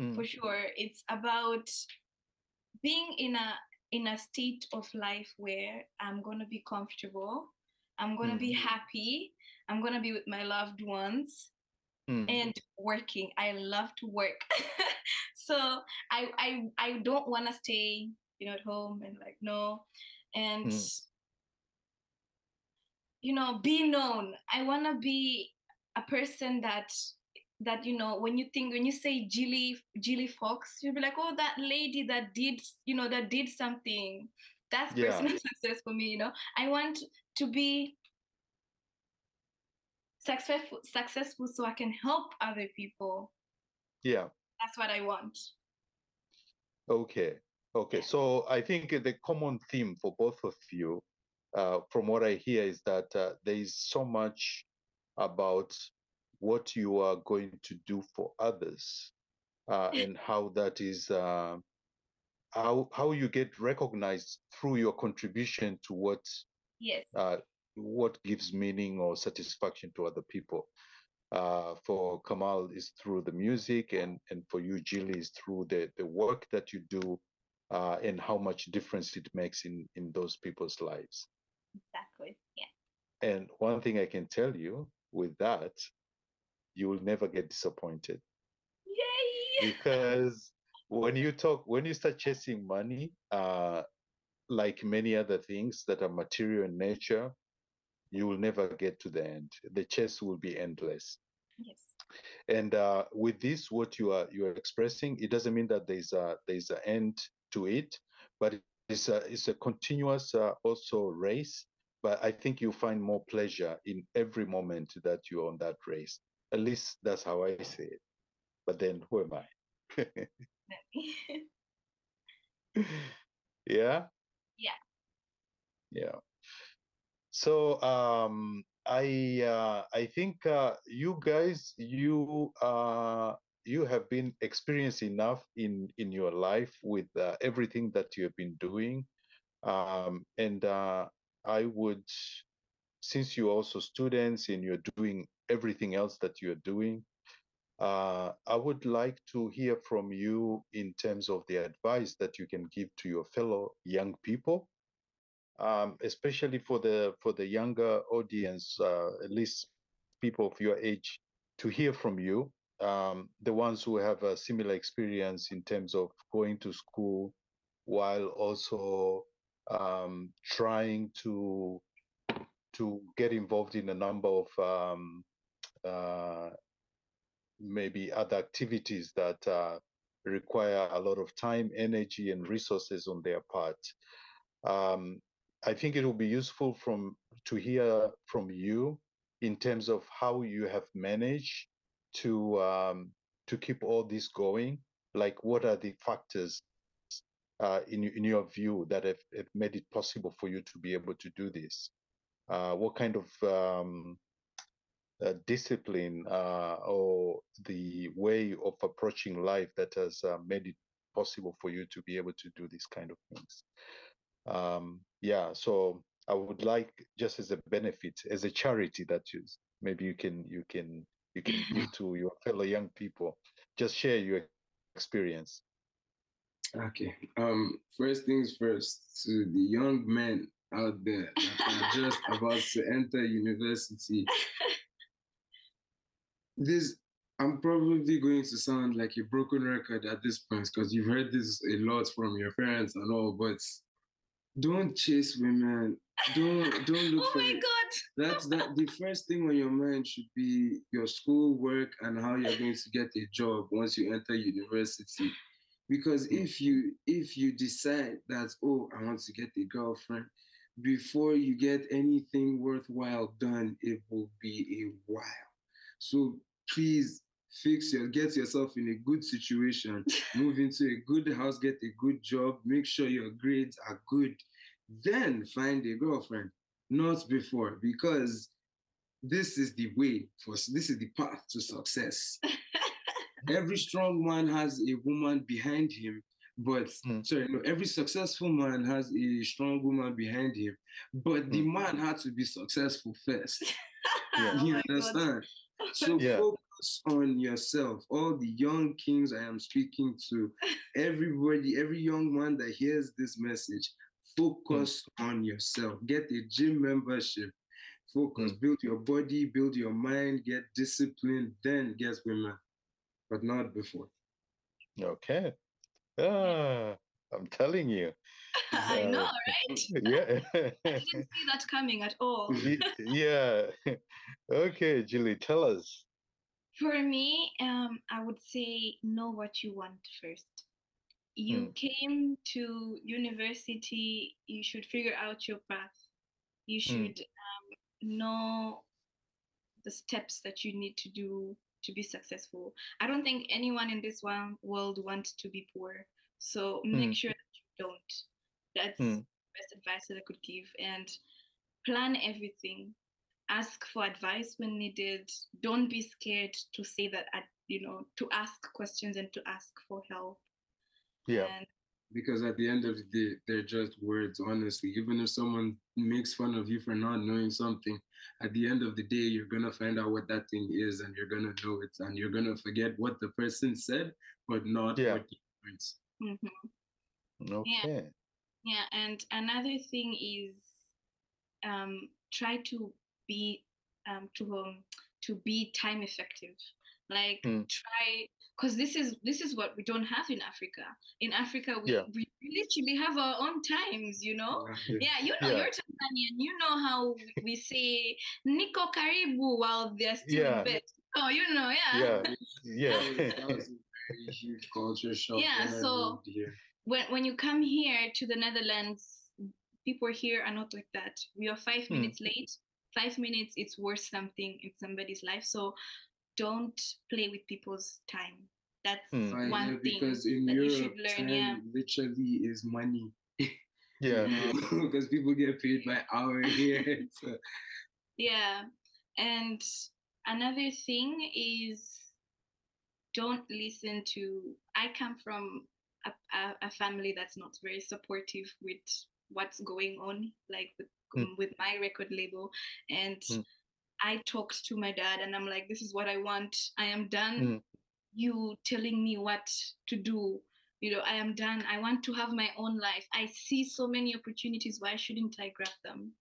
Hmm. for sure it's about being in a in a state of life where i'm going to be comfortable i'm going to be happy i'm going to be with my loved ones Hmm. and working i love to work so i i i don't want to stay you know at home and like no and Mm. you know be known i want to be a person that that you know when you think when you say Jilly Jilly Fox, you'll be like, oh, that lady that did you know that did something. That's Yeah. personal success for me. You know, I want to be successful successful so I can help other people. Yeah. That's what I want. Okay. Okay. So I think the common theme for both of you, uh, from what I hear, is that uh, there is so much about what you are going to do for others uh, and how that is uh, how how you get recognized through your contribution to what Yes. uh, what gives meaning or satisfaction to other people. Uh, for Kamal is through the music, and and for you, Jilly, is through the the work that you do, uh, and how much difference it makes in in those people's lives. Exactly. Yeah. And one thing I can tell you with that, you will never get disappointed Yay! because when you talk when you start chasing money uh like many other things that are material in nature you will never get to the end the chase will be endless Yes. and uh with this what you are you are expressing it doesn't mean that there's a there's an end to it but it's a it's a continuous uh, also race but i think you find more pleasure in every moment that you're on that race. At least that's how i see it. But then who am i? Yeah? Yeah. yeah. So um i uh i think uh you guys you uh you have been experienced enough in in your life with uh, everything that you have been doing. Um and uh i would since you're also students and you're doing everything else that you're doing uh, I would like to hear from you in terms of the advice that you can give to your fellow young people, um, especially for the for the younger audience, uh, at least people of your age, to hear from you, um, the ones who have a similar experience in terms of going to school while also um, trying to to get involved in a number of um, uh, maybe other activities that uh, require a lot of time, energy, and resources on their part. Um, I think it will be useful from to hear from you in terms of how you have managed to um, to keep all this going. Like, what are the factors uh, in in your view that have, have made it possible for you to be able to do this? Uh, what kind of um, uh, discipline uh, or the way of approaching life that has uh, made it possible for you to be able to do these kind of things. Um, yeah, so I would like just as a benefit, as a charity that you maybe you can you can you can give to your fellow young people. Just share your experience. Okay. Um. First things first. To the young men out there that are just about to enter university, this I'm probably going to sound like a broken record at this point because you've heard this a lot from your parents and all, but don't chase women. Don't don't look oh for my it. god. That's that the first thing on your mind should be your school work and how you're going to get a job once you enter university. Because if you if you decide that oh I want to get a girlfriend before you get anything worthwhile done, it will be a while. So please fix your get yourself in a good situation, move into a good house, get a good job, make sure your grades are good, then find a girlfriend. Not before because this is the way for this is the path to success every strong man has a woman behind him but Mm. sorry no every successful man has a strong woman behind him but the Mm. man had to be successful first Yeah. Oh you my God. understand so Yeah. focus on yourself all the young kings i am speaking to everybody every young man that hears this message focus on yourself get a gym membership focus build your body build your mind get disciplined then get women but not before Okay. Ah, I'm telling you. I Uh, know, right? Yeah. I didn't see that coming at all. Yeah. Okay, Julie, tell us. For me, um, I would say know what you want first. You Mm. came to university, you should figure out your path. You should um, know the steps that you need to do to be successful. I don't think anyone in this one world wants to be poor. So make Mm. sure that you don't. That's Mm. the best advice that I could give. And plan everything. Ask for advice when needed. Don't be scared to say that, you know, to ask questions and to ask for help. Yeah. And because at the end of the day, they're just words, honestly. Even if someone makes fun of you for not knowing something, at the end of the day, you're gonna find out what that thing is and you're gonna know it and you're gonna forget what the person said, but not Yeah. what you learned. mhm. Okay. Yeah, and another thing is um, try to be um, to um, to be time effective. Like Mm. try because this is this is what we don't have in Africa. In Africa, we, Yeah. we literally have our own times. You know. Yeah. Yeah, you know, Yeah. you're Tanzanian. You know how we say "niko karibu" while they're still Yeah. in bed. Oh, you know, yeah. Yeah. That Yeah. was a very huge culture shock Yeah, when so- when when you come here to the Netherlands, people here are not like that. We are five Hmm. minutes late. Five minutes, it's worth something in somebody's life. So don't play with people's time. That's. Fine, one yeah, thing because in that you Europe, should learn. time Yeah, literally is money. Yeah. because people get paid by hour here. So, yeah. And another thing is don't listen to. I come from a, a, a family that's not very supportive with what's going on, like with, Mm. with my record label, and Mm. I talked to my dad, and I'm like, "This is what I want. I am done. Mm. You telling me what to do." You know, I am done. I want to have my own life. I see so many opportunities. Why shouldn't I grab them?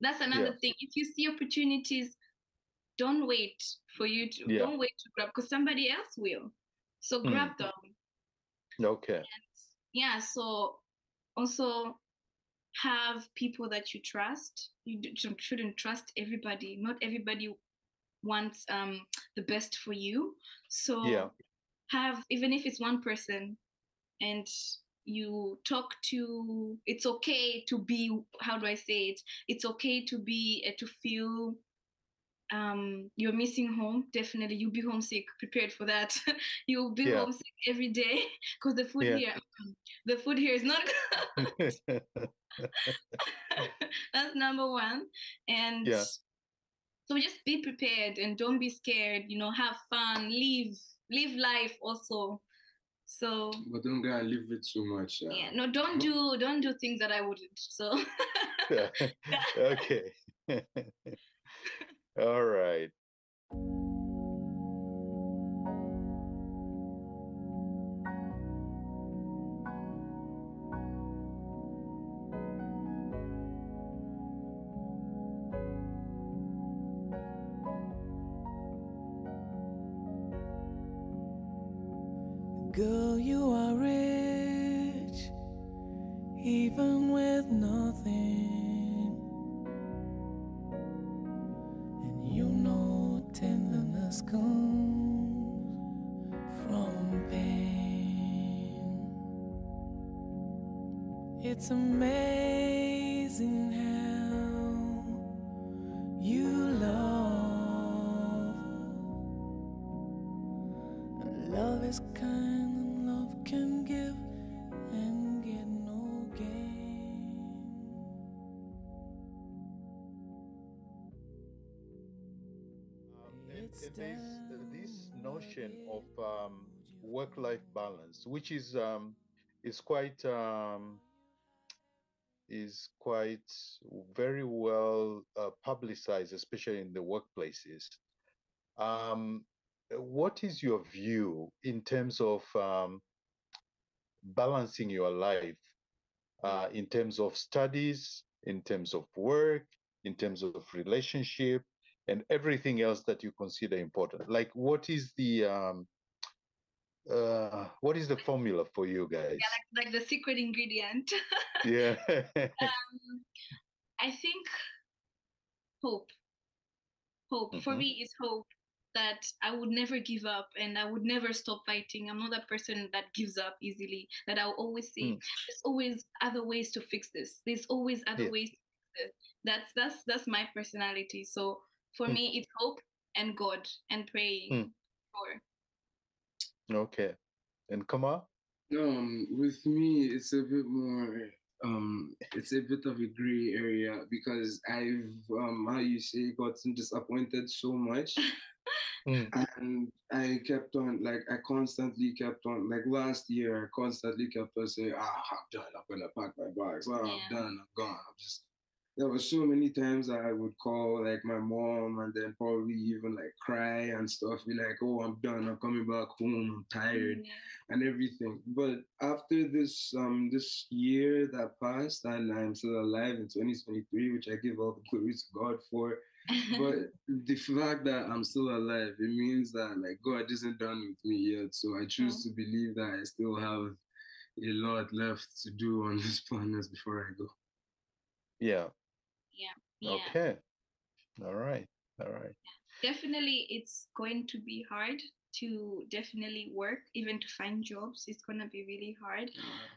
That's another Yeah. thing. If you see opportunities, don't wait for you to Yeah. don't wait to grab because somebody else will so Mm. grab them Okay. yeah so also have people that you trust. You shouldn't trust everybody. Not everybody wants um the best for you. So Yeah. have even if it's one person and you talk to it's okay to be how do i say it? It's okay to be uh, to feel um you're missing home definitely you'll be homesick prepared for that you'll be Yeah. homesick every day because the food Yeah. here the food here is not good that's number one and Yeah. so just be prepared and don't be scared you know have fun live live life also so but don't go and live it too much. uh, yeah no don't do don't do things that i wouldn't so okay. All right. Girl, you are rich, even with nothing. Which is um, is quite um, is quite very well uh, publicized, especially in the workplaces. Um, what is your view in terms of um, balancing your life, uh, in terms of studies, in terms of work, in terms of relationship, and everything else that you consider important? Like, what is the um, uh, what is the formula for you guys? like, like the secret ingredient Yeah. um, I think hope. Hope for Mhm. me is hope. that I would never give up and I would never stop fighting. I'm not that person that gives up easily. That I'll always say, Mm. there's always other ways to fix this. There's always other Yeah. ways to. That's that's that's my personality. So for Mm. me it's hope and God and praying. Mm. For Okay. And Kama? Um, with me, it's a bit more. Um, it's a bit of a gray area because I've um, how you say, gotten disappointed so much, Mm. and I kept on like I constantly kept on like last year. I constantly kept on saying, "Ah, I'm done. I'm gonna pack my bags. Ah, Yeah. I'm done. I'm gone. I'm just." There were so many times I would call like my mom and then probably even like cry and stuff. Be like, "Oh, I'm done. I'm coming back home. I'm tired." Yeah. and everything. But after this um this year that passed and I'm still alive in 2023, which I give all the glory to God for. But the fact that I'm still alive, it means that like God isn't done with me yet. So I choose to believe that I still have a lot left to do on this planet before I go. Yeah. Yeah. Okay. All right. All right. definitely it's going to be hard to definitely work even to find jobs it's going to be really hard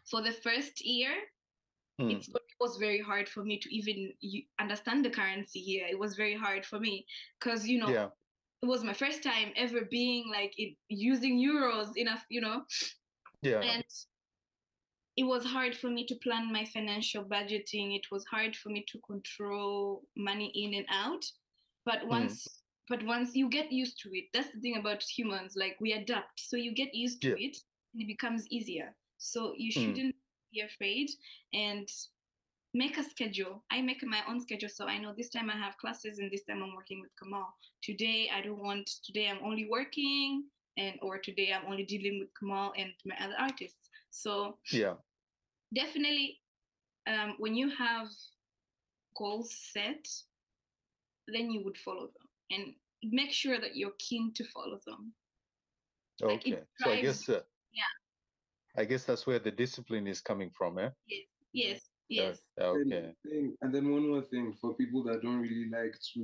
for the first year Mm. it's, it was very hard for me to even understand the currency here it was very hard for me because you know Yeah. it was my first time ever being like it, using euros enough you know Yeah. and it was hard for me to plan my financial budgeting. It was hard for me to control money in and out. But once but once you get used to it that's the thing about humans like we adapt. So you get used to Yeah. it and it becomes easier. So you Mm. shouldn't be afraid and make a schedule. I make my own schedule so i know this time i have classes and this time i'm working with kamal. Today i don't want today i'm only working and or today i'm only dealing with kamal and my other artists so Yeah. definitely um, when you have goals set then you would follow them and make sure that you're keen to follow them Like, it Okay. So I guess uh, yeah. I guess that's where the discipline is coming from, eh? yes Yeah. yes And Okay. thing- And then one more thing for people that don't really like to,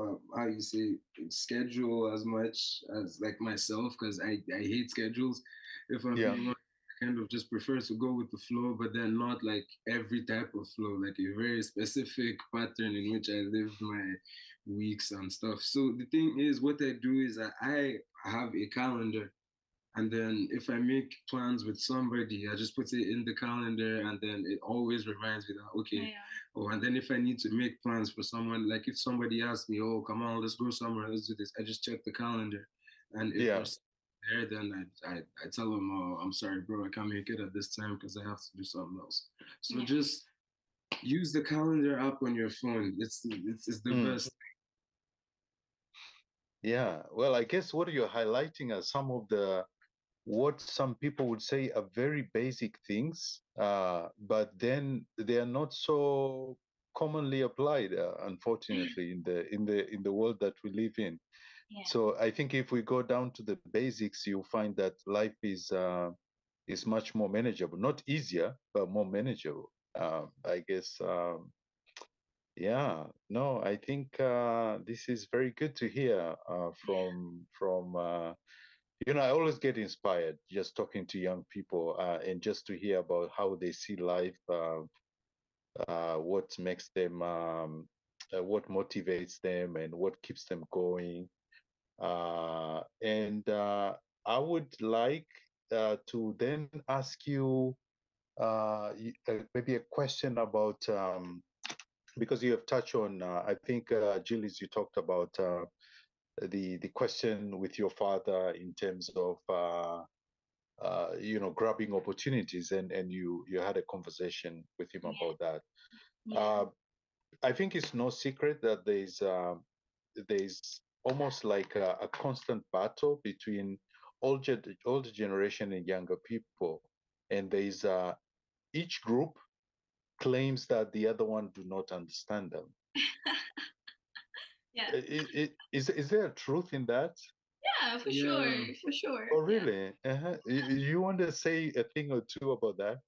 um, how you say, schedule as much as like myself, because I, I hate schedules. If I'm Yeah. being honest, I kind of just prefer to go with the flow, but then not like every type of flow, like a very specific pattern in which I live my weeks and stuff. So the thing is, what I do is that I have a calendar and then if I make plans with somebody, I just put it in the calendar, and then it always reminds me that okay. yeah Oh, and then if I need to make plans for someone, like if somebody asks me, "Oh, come on, let's go somewhere, let's do this," I just check the calendar, and if Yeah. there's there, then I, I I tell them, "Oh, I'm sorry, bro, I can't make it at this time because I have to do something else." So Yeah. just use the calendar app on your phone. It's it's, it's the Mm. best. Yeah. Well, I guess what you're highlighting are some of the what some people would say are very basic things, uh, but then they are not so commonly applied, uh, unfortunately, in the in the in the world that we live in. Yeah So I think if we go down to the basics, you'll find that life is uh, is much more manageable. Not easier, but more manageable. Um, I guess. Um, yeah. No, I think uh, this is very good to hear uh, from from. Uh, you know, I always get inspired just talking to young people uh, and just to hear about how they see life, uh, uh, what makes them, um, uh, what motivates them, and what keeps them going. Uh, and uh, I would like uh, to then ask you maybe a question about um, because you have touched on. Uh, I think uh, you talked about uh, the the question with your father in terms of uh, uh, you know grabbing opportunities, and and you you had a conversation with him Yeah. about that. yeah Uh, I think it's no secret that there's uh, there's almost like a, a constant battle between older older generation and younger people, and there's uh, each group claims that the other one do not understand them. yeah Is is there a truth in that? yeah for Yeah. sure for sure Oh, yeah. really? Uh-huh. Y- y- You want to say a thing or two about that?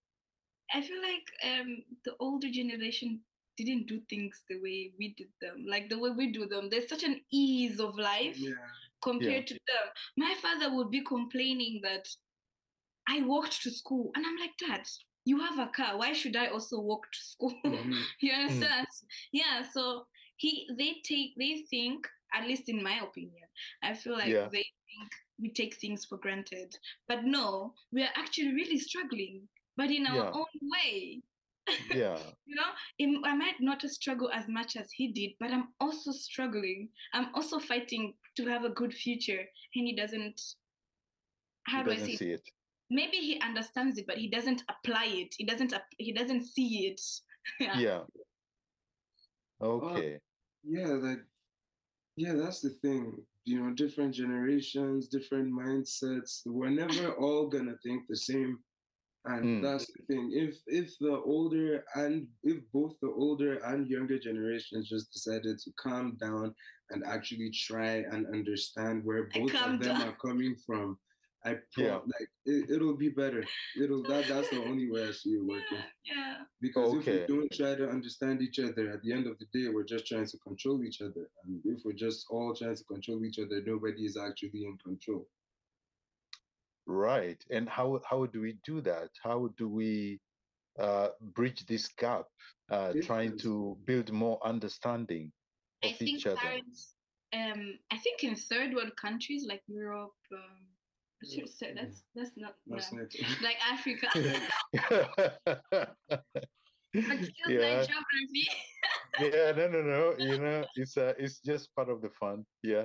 I feel like um the older generation didn't do things the way we did them, like the way we do them. There's such an ease of life Yeah. compared to them. My father would be complaining that I walked to school, and I'm like, Dad, you have a car. Why should I also walk to school? Mhm. you understand? Yeah. So he, they take, they think, at least in my opinion, I feel like Yeah. they think we take things for granted, but no, we are actually really struggling, but in our Yeah. own way. Yeah. You know, im- I might not struggle as much as he did, but I'm also struggling. I'm also fighting to have a good future, and he doesn't. How he do I doesn't say? it? see it. Maybe he understands it, but he doesn't apply it. He doesn't. He doesn't see it. yeah. Yeah. Okay. yeah like yeah that's the thing you know different generations different mindsets we're never all gonna think the same and Mm. that's the thing if if the older and if both the older and younger generations just decided to calm down and actually try and understand where both of them down. are coming from i pro- Yeah. like it, it'll be better it'll that that's the only way i see it working Yeah. because Okay. if we don't try to understand each other, at the end of the day, we're just trying to control each other. And if we're just all trying to control each other, nobody is actually in control. Right. And how how do we do that? How do we uh, bridge this gap? Uh, trying to build more understanding of I think each other. parents. Um, I think in third world countries like Europe, um, I should say that's that's not That's yeah. it. like Africa, but still yeah. like geography. yeah. No. No. No. You know, it's uh, it's just part of the fun. Yeah.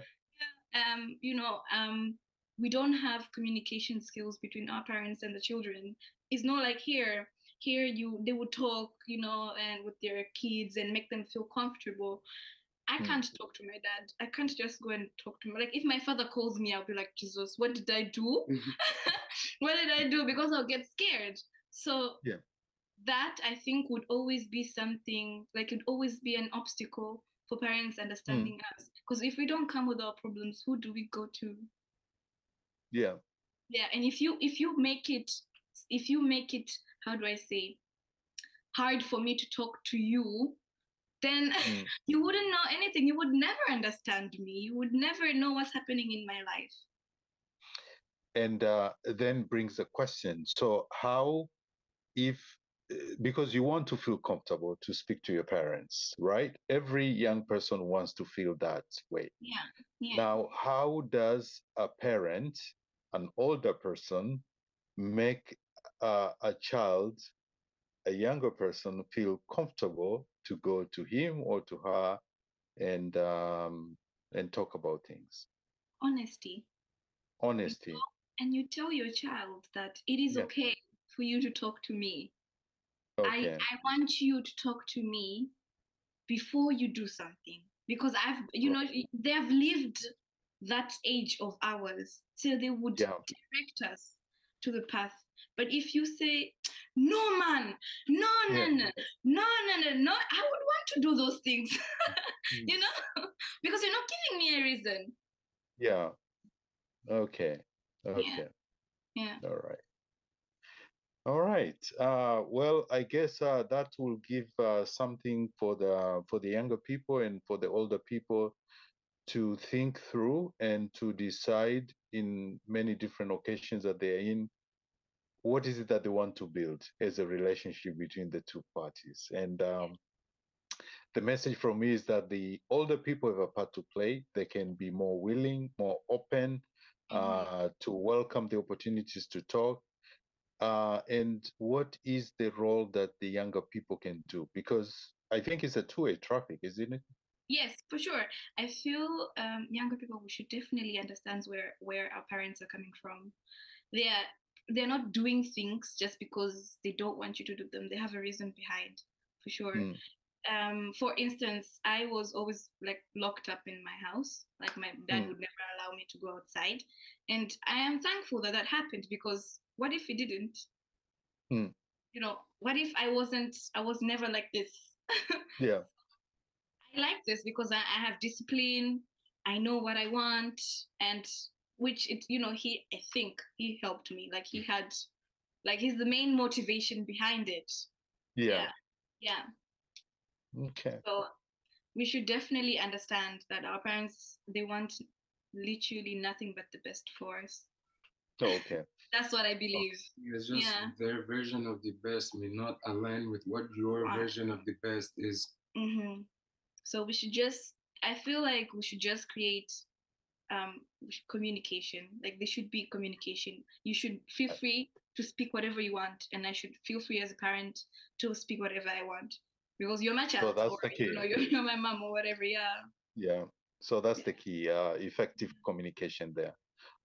um, you know, um, we don't have communication skills between our parents and the children. It's not like here. Here, you they would talk, you know, and with their kids and make them feel comfortable. I Hmm. can't talk to my dad. I can't just go and talk to him. Like if my father calls me, I'll be like, Jesus, what did I do? Mhm. what did I do? Because I'll get scared. So Yeah. that I think would always be something like it'd always be an obstacle for parents understanding us. Because if we don't come with our problems, who do we go to? Yeah. Yeah, and if you if you make it if you make it how do I say hard for me to talk to you, then Mm. you wouldn't know anything. You would never understand me. You would never know what's happening in my life. and uh, then brings a question so how if uh, because you want to feel comfortable to speak to your parents right every young person wants to feel that way Yeah. Yeah. now how does a parent an older person make uh, a child a younger person feel comfortable to go to him or to her and um, and talk about things. Honesty. honesty. And you tell your child that it is okay for you to talk to me. okay. I, I want you to talk to me before you do something because I've you know they have lived that age of ours so they would Yeah. direct us to the path but if you say no man no no Yeah. no no no no no I would want to do those things Mm. you know because you're not giving me a reason Yeah. Okay. Okay. yeah All right. All right. Uh, well, I guess uh, that will give uh, something for the for the younger people and for the older people to think through and to decide in many different occasions that they're in what is it that they want to build as a relationship between the two parties? And um, the message from me is that the older people have a part to play. They can be more willing more open Mhm. uh, to welcome the opportunities to talk uh, and what is the role that the younger people can do? Because i think it's a two-way traffic isn't it Yes, for sure. I feel um, younger people we should definitely understand where where our parents are coming from. They're they're not doing things just because they don't want you to do them. They have a reason behind, for sure. Mm. Um, for instance, I was always like locked up in my house. Like my dad Mm. would never allow me to go outside, and I am thankful that that happened because what if he didn't? Mm. You know, what if I wasn't? I was never like this. yeah I like this because I, I have discipline. I know what I want, and which it you know he I think he helped me. Like he had, like he's the main motivation behind it. yeah Yeah. okay So we should definitely understand that our parents they want literally nothing but the best for us. Okay. That's what I believe. It's just Yeah. their version of the best may not align with what your Right. version of the best is. hmm So we should just, I feel like we should just create um communication. Like there should be communication. You should feel free to speak whatever you want, and I should feel free as a parent to speak whatever I want because you're my child, So that's or the you know, key. you're, you're my mom or whatever. Yeah. Yeah. So that's the key, uh, effective communication there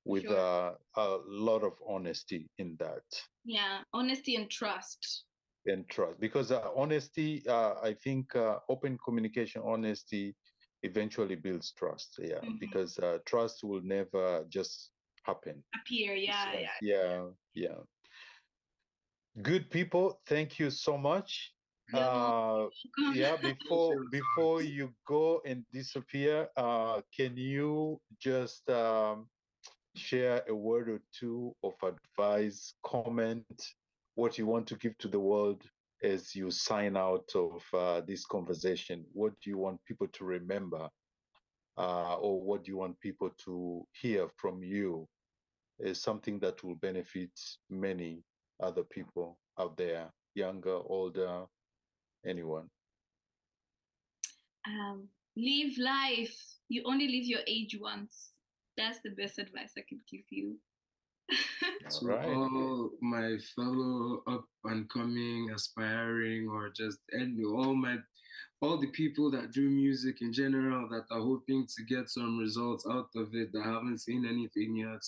with Sure. uh, a lot of honesty in that Yeah, honesty and trust. And trust. Because uh, honesty, uh, I think uh, open communication, honesty eventually builds trust. Yeah. Mhm. Because uh, trust will never just happen. Appear, yeah, yeah. Yeah. Yeah. Good people, thank you so much. Uh, welcome. yeah before before you go and disappear uh can you just um share a word or two of advice comment what you want to give to the world as you sign out of uh, this conversation what do you want people to remember uh, or what do you want people to hear from you is something that will benefit many other people out there younger older anyone um, live life. You only live your age once. That's the best advice I could give you. All to right. all my fellow up and coming, aspiring, or just and all my all the people that do music in general that are hoping to get some results out of it that haven't seen anything yet.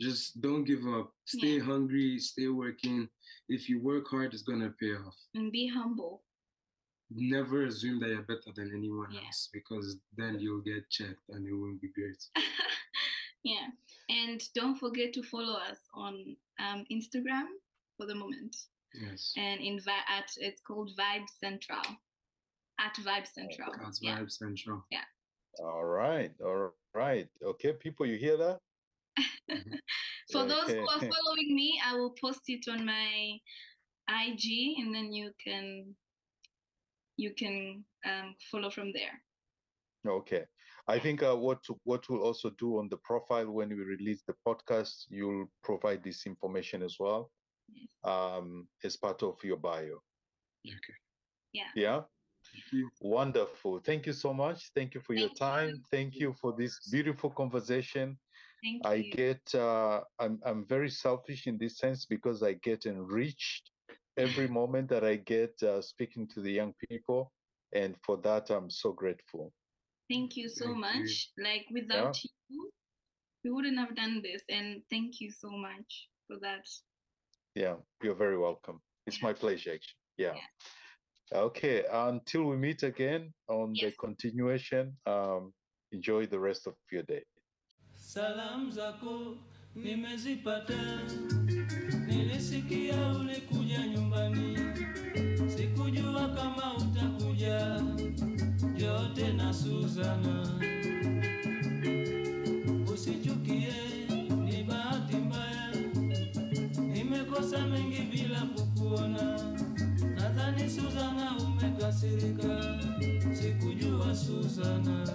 Just don't give up. Stay Yeah. hungry, stay working. If you work hard, it's gonna pay off. and be humble. Never assume that you're better than anyone Yeah. else because then you'll get checked and it won't be great. yeah. And don't forget to follow us on um, Instagram for the moment. Yes. And in at it's called Vibes Central. At Vibes Central. That's Yeah. Vibes Central. Yeah. All right, all right. Okay, people, you hear that? For those who are following me, I will post it on my IG and then you can you can um, follow from there. Okay. I think uh, what what we'll also do on the profile when we release the podcast, you'll provide this information as well um, as part of your bio. Okay. Yeah. Thank. Wonderful. Thank you so much. Thank you for your Thank you. time. Thank you for this beautiful conversation. Thank I you. get uh, I'm I'm very selfish in this sense because I get enriched every moment that I get uh, speaking to the young people, and for that I'm so grateful. Thank you so Thank you. much. Like without you, we wouldn't have done this. And thank you so much for that. Yeah, you're very welcome. It's my pleasure. Actually. Yeah. Okay. Until we meet again on the continuation. Um, enjoy the rest of your day. Salamu zako nimezipata, nilisikia ulikuja nyumbani, sikujua kama utakuja. Njoo tena Suzana, usichukie, ni bahati mbaya, nimekosa mengi bila kukuona. Nadhani Suzana umekasirika, sikujua Suzana.